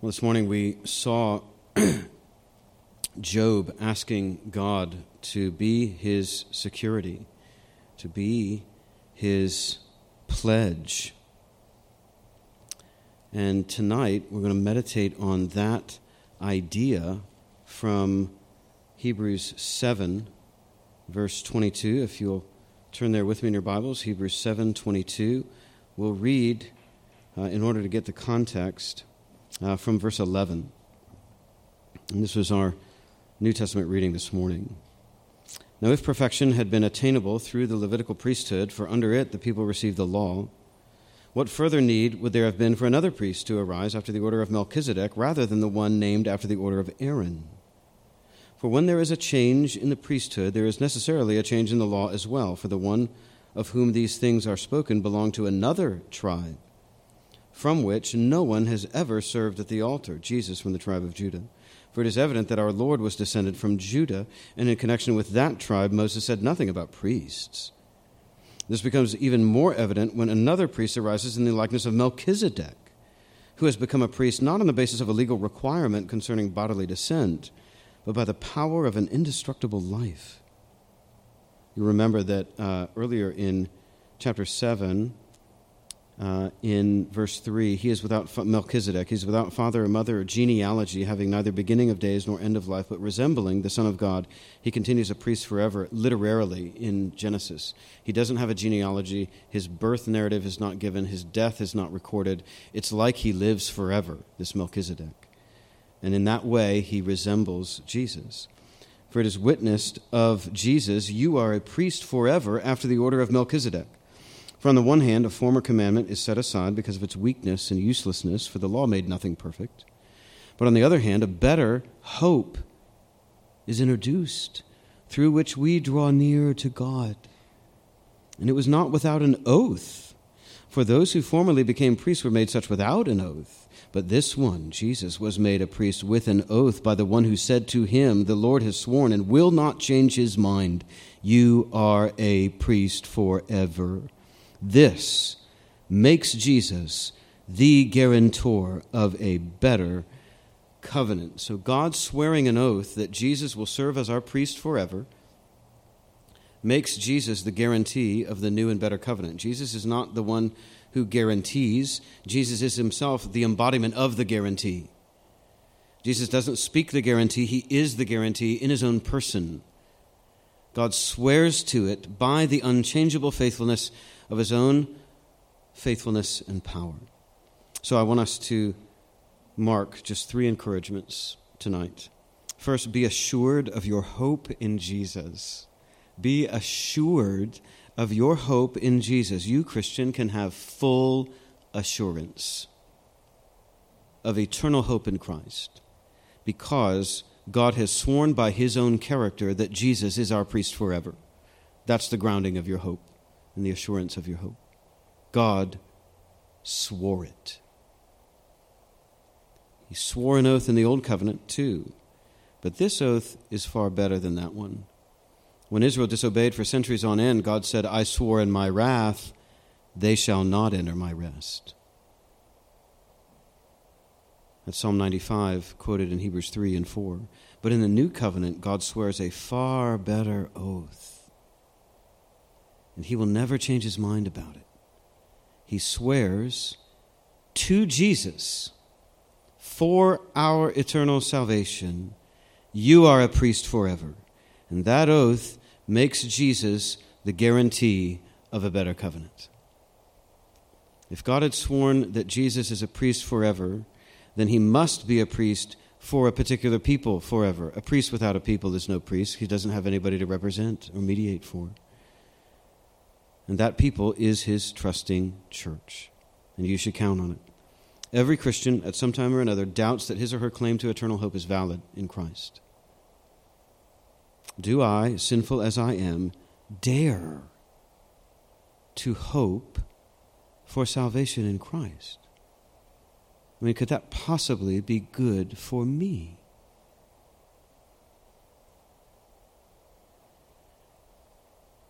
Well, this morning we saw Job asking God to be his security, to be his pledge. And tonight we're going to meditate on that idea from Hebrews 7, verse 22. If you'll turn there with me in your Bibles, Hebrews 7 22. We'll read, uh, in order to get the context, uh, from verse 11. And this was our New Testament reading this morning. Now, if perfection had been attainable through the Levitical priesthood, for under it the people received the law, what further need would there have been for another priest to arise after the order of Melchizedek rather than the one named after the order of Aaron? For when there is a change in the priesthood, there is necessarily a change in the law as well, for the one of whom these things are spoken belonged to another tribe from which no one has ever served at the altar, Jesus from the tribe of Judah. For it is evident that our Lord was descended from Judah, and in connection with that tribe, Moses said nothing about priests. This becomes even more evident when another priest arises in the likeness of Melchizedek, who has become a priest not on the basis of a legal requirement concerning bodily descent, but by the power of an indestructible life. You remember that uh, earlier in chapter 7, uh, in verse 3 he is without melchizedek. He's without father or mother or genealogy having neither beginning of days nor end of life but resembling the son of god. He continues a priest forever literarily in genesis. He doesn't have a genealogy. His birth narrative is not given. His death is not recorded. It's like he lives forever this melchizedek. And in that way he resembles jesus. For it is witnessed of jesus you are a priest forever after the order of melchizedek for on the one hand, a former commandment is set aside because of its weakness and uselessness, for the law made nothing perfect. But on the other hand, a better hope is introduced, through which we draw near to God. And it was not without an oath, for those who formerly became priests were made such without an oath. But this one, Jesus, was made a priest with an oath by the one who said to him, The Lord has sworn and will not change his mind. You are a priest forever. This makes Jesus the guarantor of a better covenant. So, God swearing an oath that Jesus will serve as our priest forever makes Jesus the guarantee of the new and better covenant. Jesus is not the one who guarantees, Jesus is himself the embodiment of the guarantee. Jesus doesn't speak the guarantee, he is the guarantee in his own person. God swears to it by the unchangeable faithfulness of his own faithfulness and power. So I want us to mark just three encouragements tonight. First, be assured of your hope in Jesus. Be assured of your hope in Jesus. You, Christian, can have full assurance of eternal hope in Christ because God has sworn by his own character that Jesus is our priest forever. That's the grounding of your hope and the assurance of your hope. God swore it. He swore an oath in the Old Covenant too, but this oath is far better than that one. When Israel disobeyed for centuries on end, God said, I swore in my wrath, they shall not enter my rest. That's Psalm 95, quoted in Hebrews 3 and 4. But in the new covenant, God swears a far better oath and he will never change his mind about it. He swears to Jesus for our eternal salvation, you are a priest forever. And that oath makes Jesus the guarantee of a better covenant. If God had sworn that Jesus is a priest forever, then he must be a priest for a particular people forever. A priest without a people is no priest. He doesn't have anybody to represent or mediate for. And that people is his trusting church. And you should count on it. Every Christian, at some time or another, doubts that his or her claim to eternal hope is valid in Christ. Do I, sinful as I am, dare to hope for salvation in Christ? I mean, could that possibly be good for me?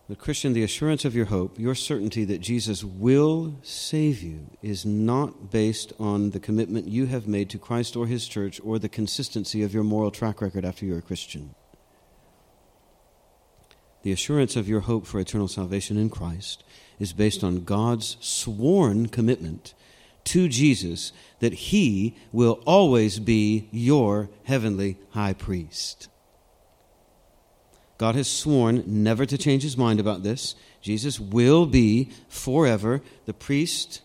But, Christian, the assurance of your hope, your certainty that Jesus will save you, is not based on the commitment you have made to Christ or His church or the consistency of your moral track record after you're a Christian. The assurance of your hope for eternal salvation in Christ is based on God's sworn commitment to Jesus that He will always be your heavenly high priest. God has sworn never to change his mind about this. Jesus will be forever the priest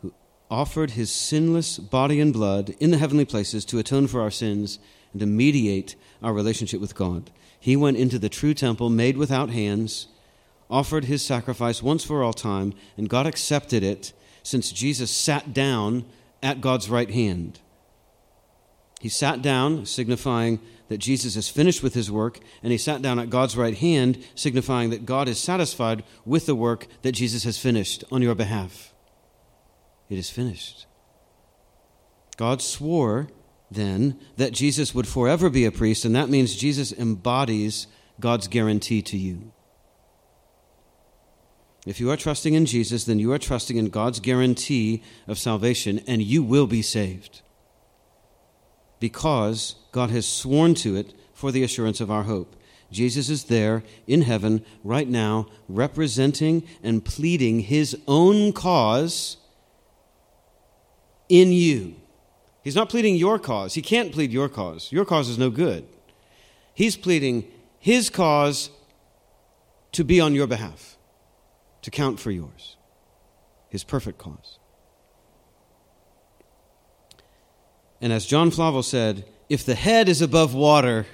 who offered his sinless body and blood in the heavenly places to atone for our sins and to mediate our relationship with God. He went into the true temple made without hands, offered his sacrifice once for all time, and God accepted it since Jesus sat down at God's right hand. He sat down, signifying that Jesus is finished with his work, and he sat down at God's right hand, signifying that God is satisfied with the work that Jesus has finished on your behalf. It is finished. God swore then that Jesus would forever be a priest, and that means Jesus embodies God's guarantee to you. If you are trusting in Jesus, then you are trusting in God's guarantee of salvation, and you will be saved because God has sworn to it for the assurance of our hope. Jesus is there in heaven right now, representing and pleading his own cause in you. He's not pleading your cause. He can't plead your cause. Your cause is no good. He's pleading his cause to be on your behalf, to count for yours, his perfect cause. And as John Flavel said, if the head is above water,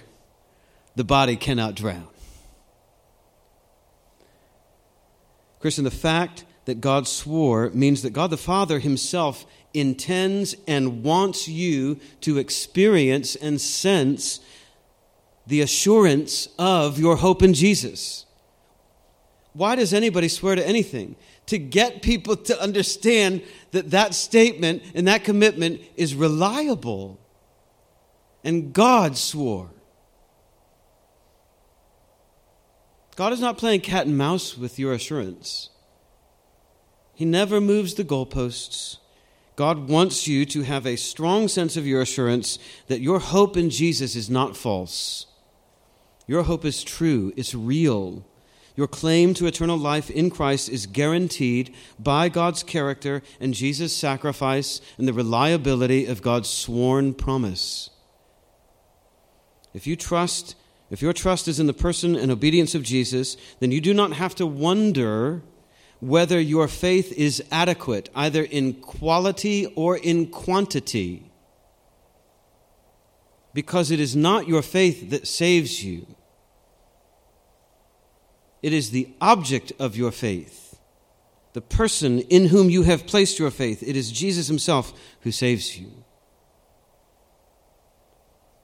the body cannot drown. Christian, the fact that God swore means that God the Father Himself intends and wants you to experience and sense the assurance of your hope in Jesus. Why does anybody swear to anything? To get people to understand that that statement and that commitment is reliable. And God swore. God is not playing cat and mouse with your assurance. He never moves the goalposts. God wants you to have a strong sense of your assurance that your hope in Jesus is not false. Your hope is true, it's real. Your claim to eternal life in Christ is guaranteed by God's character and Jesus' sacrifice and the reliability of God's sworn promise. If you trust, if your trust is in the person and obedience of Jesus, then you do not have to wonder whether your faith is adequate, either in quality or in quantity, because it is not your faith that saves you. It is the object of your faith, the person in whom you have placed your faith. It is Jesus Himself who saves you.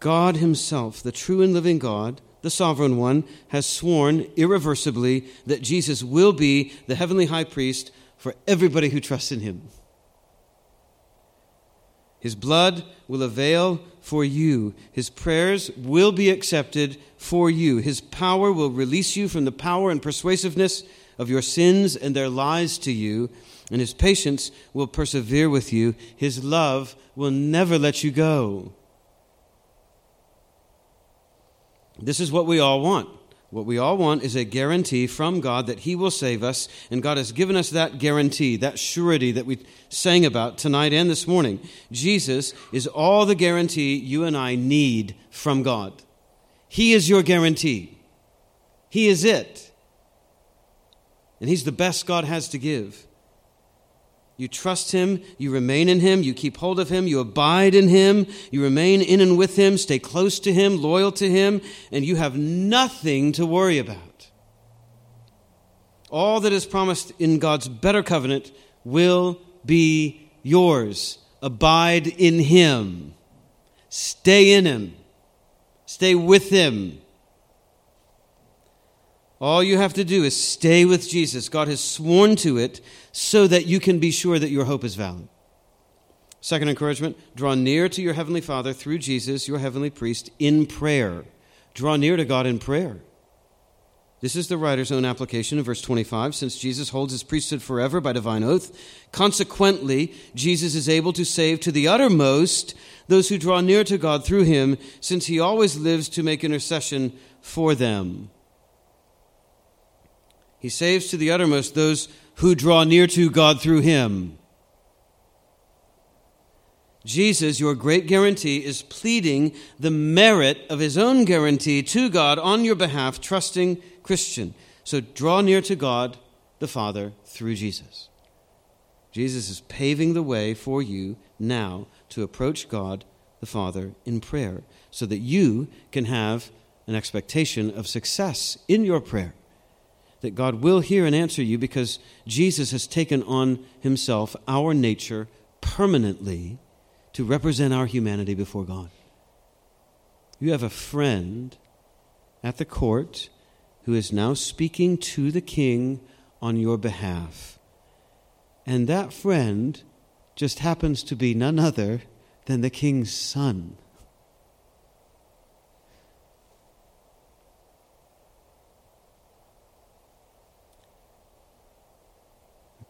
God Himself, the true and living God, the sovereign one, has sworn irreversibly that Jesus will be the heavenly high priest for everybody who trusts in Him. His blood will avail for you. His prayers will be accepted for you. His power will release you from the power and persuasiveness of your sins and their lies to you. And his patience will persevere with you. His love will never let you go. This is what we all want. What we all want is a guarantee from God that He will save us, and God has given us that guarantee, that surety that we sang about tonight and this morning. Jesus is all the guarantee you and I need from God. He is your guarantee, He is it. And He's the best God has to give. You trust him, you remain in him, you keep hold of him, you abide in him, you remain in and with him, stay close to him, loyal to him, and you have nothing to worry about. All that is promised in God's better covenant will be yours. Abide in him. Stay in him. Stay with him. All you have to do is stay with Jesus. God has sworn to it so that you can be sure that your hope is valid. Second encouragement draw near to your Heavenly Father through Jesus, your heavenly priest, in prayer. Draw near to God in prayer. This is the writer's own application of verse 25. Since Jesus holds his priesthood forever by divine oath, consequently, Jesus is able to save to the uttermost those who draw near to God through him, since he always lives to make intercession for them. He saves to the uttermost those who draw near to God through him. Jesus, your great guarantee, is pleading the merit of his own guarantee to God on your behalf, trusting Christian. So draw near to God the Father through Jesus. Jesus is paving the way for you now to approach God the Father in prayer so that you can have an expectation of success in your prayer. That God will hear and answer you because Jesus has taken on himself our nature permanently to represent our humanity before God. You have a friend at the court who is now speaking to the king on your behalf. And that friend just happens to be none other than the king's son.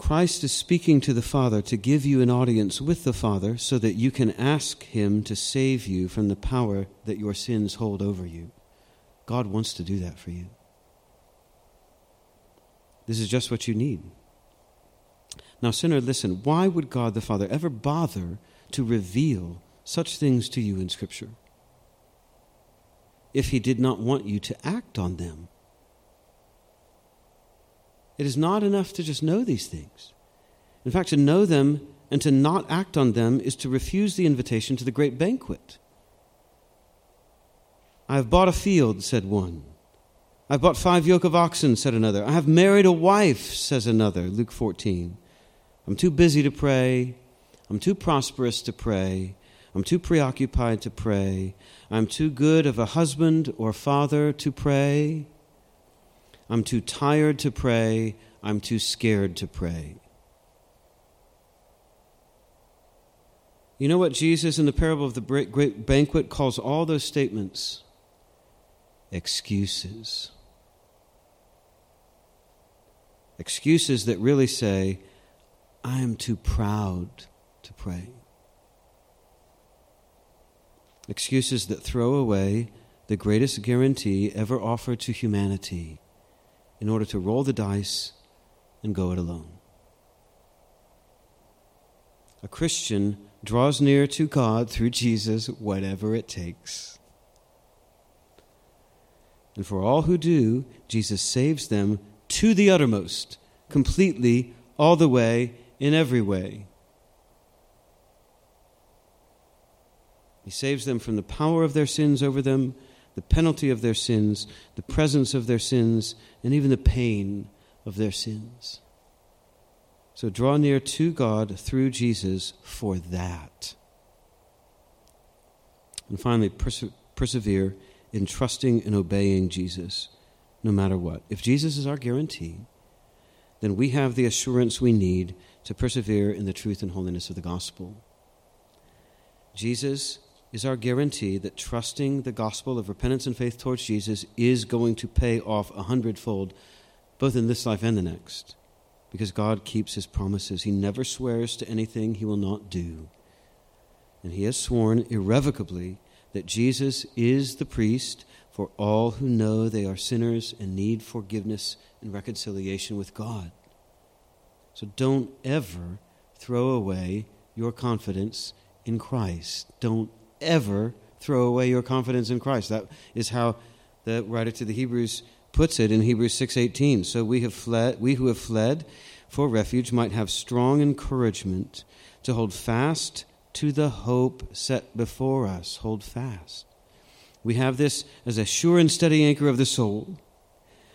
Christ is speaking to the Father to give you an audience with the Father so that you can ask Him to save you from the power that your sins hold over you. God wants to do that for you. This is just what you need. Now, sinner, listen. Why would God the Father ever bother to reveal such things to you in Scripture if He did not want you to act on them? It is not enough to just know these things. In fact, to know them and to not act on them is to refuse the invitation to the great banquet. I have bought a field, said one. I've bought five yoke of oxen, said another. I have married a wife, says another, Luke 14. I'm too busy to pray. I'm too prosperous to pray. I'm too preoccupied to pray. I'm too good of a husband or father to pray. I'm too tired to pray. I'm too scared to pray. You know what Jesus in the parable of the great banquet calls all those statements? Excuses. Excuses that really say, I am too proud to pray. Excuses that throw away the greatest guarantee ever offered to humanity in order to roll the dice and go it alone. A Christian draws near to God through Jesus, whatever it takes. And for all who do, Jesus saves them to the uttermost, completely, all the way, in every way. He saves them from the power of their sins over them the penalty of their sins, the presence of their sins, and even the pain of their sins. So draw near to God through Jesus for that. And finally, perse- persevere in trusting and obeying Jesus no matter what. If Jesus is our guarantee, then we have the assurance we need to persevere in the truth and holiness of the gospel. Jesus is our guarantee that trusting the gospel of repentance and faith towards Jesus is going to pay off a hundredfold, both in this life and the next. Because God keeps his promises. He never swears to anything he will not do. And he has sworn irrevocably that Jesus is the priest for all who know they are sinners and need forgiveness and reconciliation with God. So don't ever throw away your confidence in Christ. Don't ever throw away your confidence in Christ. That is how the writer to the Hebrews puts it in Hebrews 6:18. So we have fled we who have fled for refuge might have strong encouragement to hold fast to the hope set before us. Hold fast. We have this as a sure and steady anchor of the soul,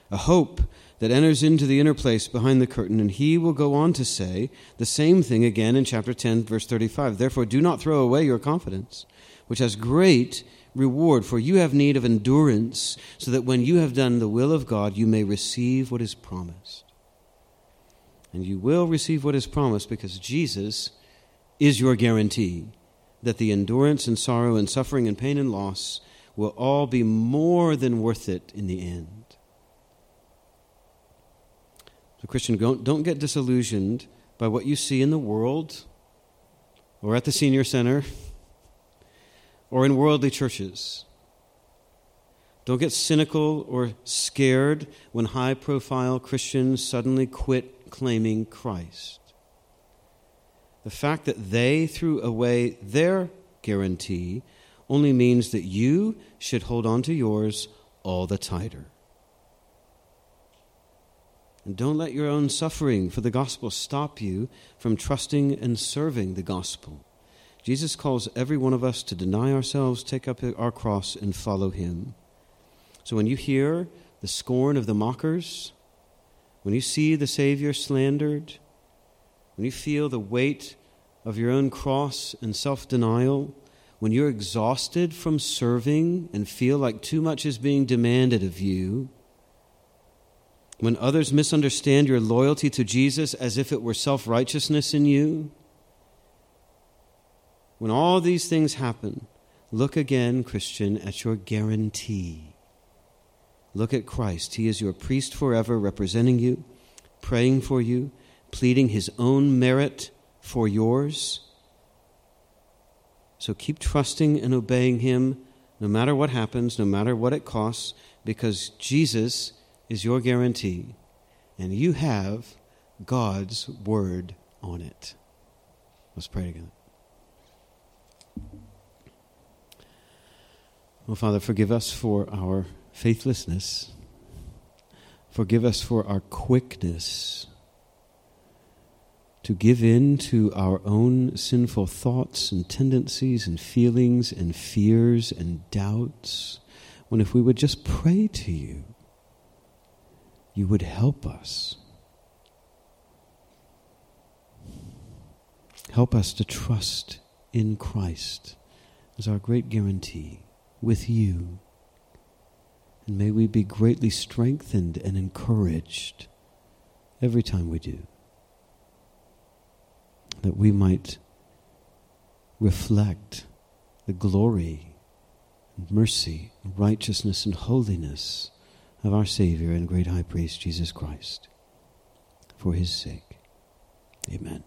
a hope that enters into the inner place behind the curtain, and he will go on to say the same thing again in chapter 10, verse 35. Therefore, do not throw away your confidence which has great reward, for you have need of endurance, so that when you have done the will of God, you may receive what is promised. And you will receive what is promised because Jesus is your guarantee that the endurance and sorrow and suffering and pain and loss will all be more than worth it in the end. So, Christian, don't, don't get disillusioned by what you see in the world or at the senior center or in worldly churches. Don't get cynical or scared when high profile Christians suddenly quit claiming Christ. The fact that they threw away their guarantee only means that you should hold on to yours all the tighter. And don't let your own suffering for the gospel stop you from trusting and serving the gospel. Jesus calls every one of us to deny ourselves, take up our cross, and follow him. So when you hear the scorn of the mockers, when you see the Savior slandered, when you feel the weight of your own cross and self denial, when you're exhausted from serving and feel like too much is being demanded of you, when others misunderstand your loyalty to Jesus as if it were self righteousness in you, when all these things happen, look again, Christian, at your guarantee. Look at Christ. He is your priest forever, representing you, praying for you, pleading his own merit for yours. So keep trusting and obeying him no matter what happens, no matter what it costs, because Jesus is your guarantee, and you have God's word on it. Let's pray together. Well, Father, forgive us for our faithlessness. Forgive us for our quickness to give in to our own sinful thoughts and tendencies and feelings and fears and doubts, when if we would just pray to you, you would help us. Help us to trust in Christ as our great guarantee with you. And may we be greatly strengthened and encouraged every time we do. That we might reflect the glory and mercy, and righteousness and holiness of our Savior and great high priest Jesus Christ. For his sake. Amen.